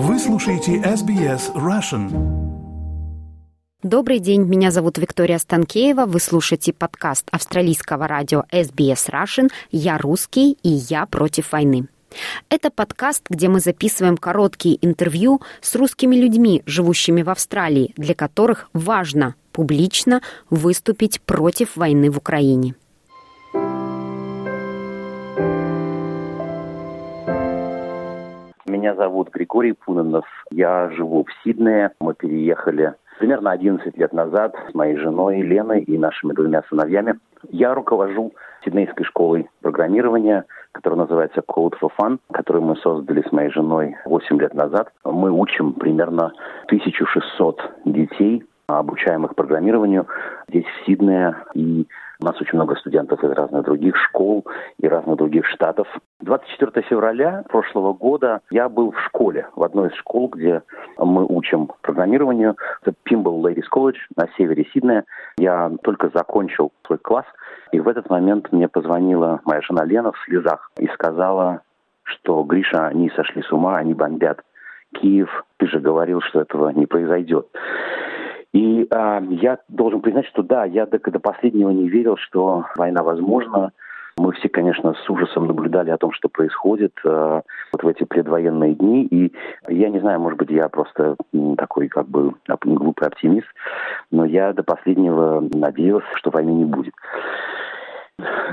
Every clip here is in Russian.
Вы слушаете SBS Russian. Добрый день, меня зовут Виктория Станкеева. Вы слушаете подкаст австралийского радио SBS Russian «Я русский и я против войны». Это подкаст, где мы записываем короткие интервью с русскими людьми, живущими в Австралии, для которых важно публично выступить против войны в Украине. Меня зовут Григорий Пунанов. Я живу в Сиднее. Мы переехали примерно 11 лет назад с моей женой Леной и нашими двумя сыновьями. Я руковожу Сиднейской школой программирования, которая называется Code for Fun, которую мы создали с моей женой 8 лет назад. Мы учим примерно 1600 детей, обучаемых программированию здесь в Сиднее и у нас очень много студентов из разных других школ и разных других штатов. 24 февраля прошлого года я был в школе, в одной из школ, где мы учим программированию. Это Pimble Ladies College на севере Сиднея. Я только закончил свой класс, и в этот момент мне позвонила моя жена Лена в слезах и сказала, что Гриша, они сошли с ума, они бомбят Киев. Ты же говорил, что этого не произойдет. И э, я должен признать, что да, я до, до последнего не верил, что война возможна. Мы все, конечно, с ужасом наблюдали о том, что происходит э, вот в эти предвоенные дни. И я не знаю, может быть, я просто такой как бы глупый оптимист, но я до последнего надеялся, что войны не будет.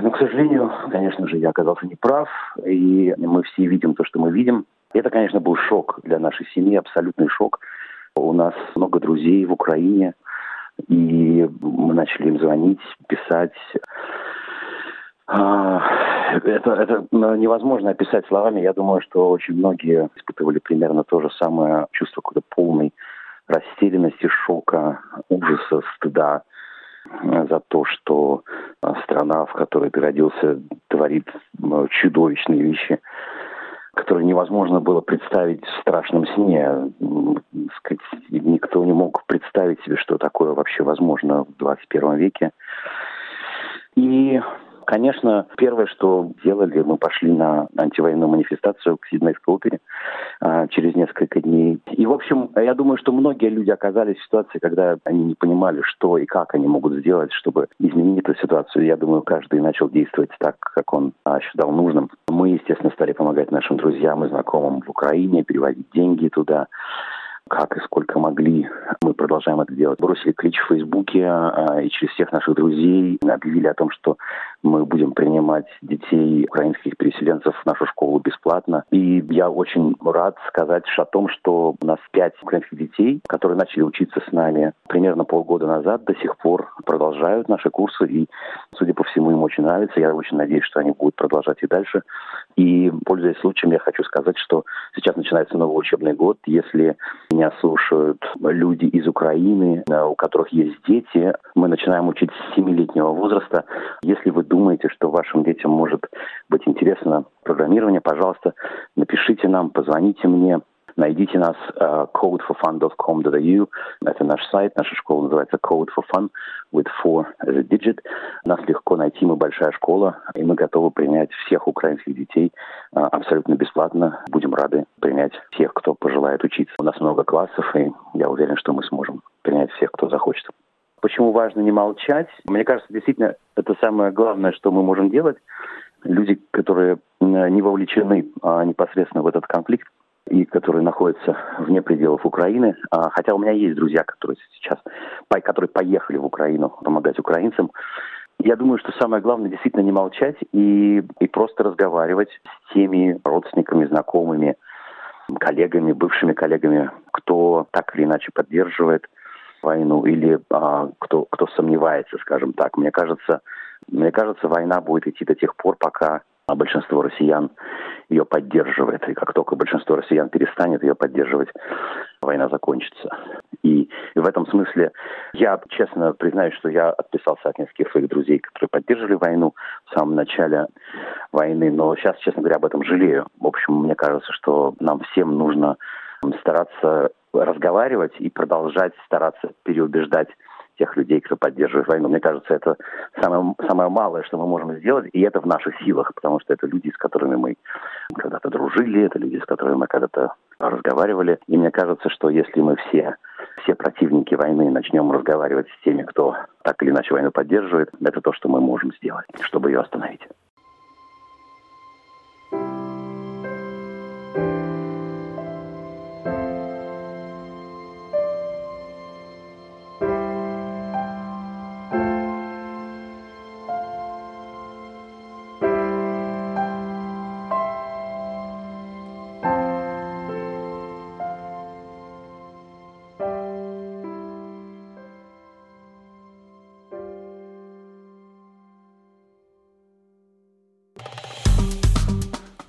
Но, к сожалению, конечно же, я оказался неправ, и мы все видим то, что мы видим. Это, конечно, был шок для нашей семьи, абсолютный шок. У нас много друзей в Украине, и мы начали им звонить, писать. А, это, это невозможно описать словами. Я думаю, что очень многие испытывали примерно то же самое чувство какой-то полной растерянности, шока, ужаса, стыда за то, что страна, в которой ты родился, творит чудовищные вещи которые невозможно было представить в страшном сне. Сказать, никто не мог представить себе, что такое вообще возможно в 21 веке. И Конечно, первое, что делали, мы пошли на антивоенную манифестацию к Сиднейской опере а, через несколько дней. И, в общем, я думаю, что многие люди оказались в ситуации, когда они не понимали, что и как они могут сделать, чтобы изменить эту ситуацию. Я думаю, каждый начал действовать так, как он а, считал нужным. Мы, естественно, стали помогать нашим друзьям и знакомым в Украине, переводить деньги туда как и сколько могли. Мы продолжаем это делать. Бросили клич в Фейсбуке а, и через всех наших друзей объявили о том, что мы будем принимать детей украинских переселенцев в нашу школу бесплатно. И я очень рад сказать о том, что у нас пять украинских детей, которые начали учиться с нами примерно полгода назад, до сих пор продолжают наши курсы. И, судя по всему, им очень нравится. Я очень надеюсь, что они будут продолжать и дальше. И, пользуясь случаем, я хочу сказать, что сейчас начинается новый учебный год. Если меня слушают люди из Украины, э, у которых есть дети, мы начинаем учить с 7-летнего возраста. Если вы думаете, что вашим детям может быть интересно программирование, пожалуйста, напишите нам, позвоните мне. Найдите нас uh, codeforfun.com.au. Это наш сайт, наша школа называется Code for Fun with four as a digit. Нас легко найти, мы большая школа, и мы готовы принять всех украинских детей uh, абсолютно бесплатно. Будем рады принять всех, кто пожелает учиться. У нас много классов, и я уверен, что мы сможем принять всех, кто захочет. Почему важно не молчать? Мне кажется, действительно, это самое главное, что мы можем делать. Люди, которые не вовлечены а непосредственно в этот конфликт, и которые находятся вне пределов Украины. А, хотя у меня есть друзья, которые сейчас, которые поехали в Украину помогать украинцам. Я думаю, что самое главное действительно не молчать и, и просто разговаривать с теми родственниками, знакомыми, коллегами, бывшими коллегами, кто так или иначе поддерживает войну или а, кто, кто сомневается, скажем так. Мне кажется, мне кажется, война будет идти до тех пор, пока большинство россиян ее поддерживает. И как только большинство россиян перестанет ее поддерживать, война закончится. И, в этом смысле я честно признаюсь, что я отписался от нескольких своих друзей, которые поддерживали войну в самом начале войны, но сейчас, честно говоря, об этом жалею. В общем, мне кажется, что нам всем нужно стараться разговаривать и продолжать стараться переубеждать тех людей, кто поддерживает войну. Мне кажется, это самое, самое малое, что мы можем сделать, и это в наших силах, потому что это люди, с которыми мы когда-то дружили, это люди, с которыми мы когда-то разговаривали. И мне кажется, что если мы все, все противники войны начнем разговаривать с теми, кто так или иначе войну поддерживает, это то, что мы можем сделать, чтобы ее остановить.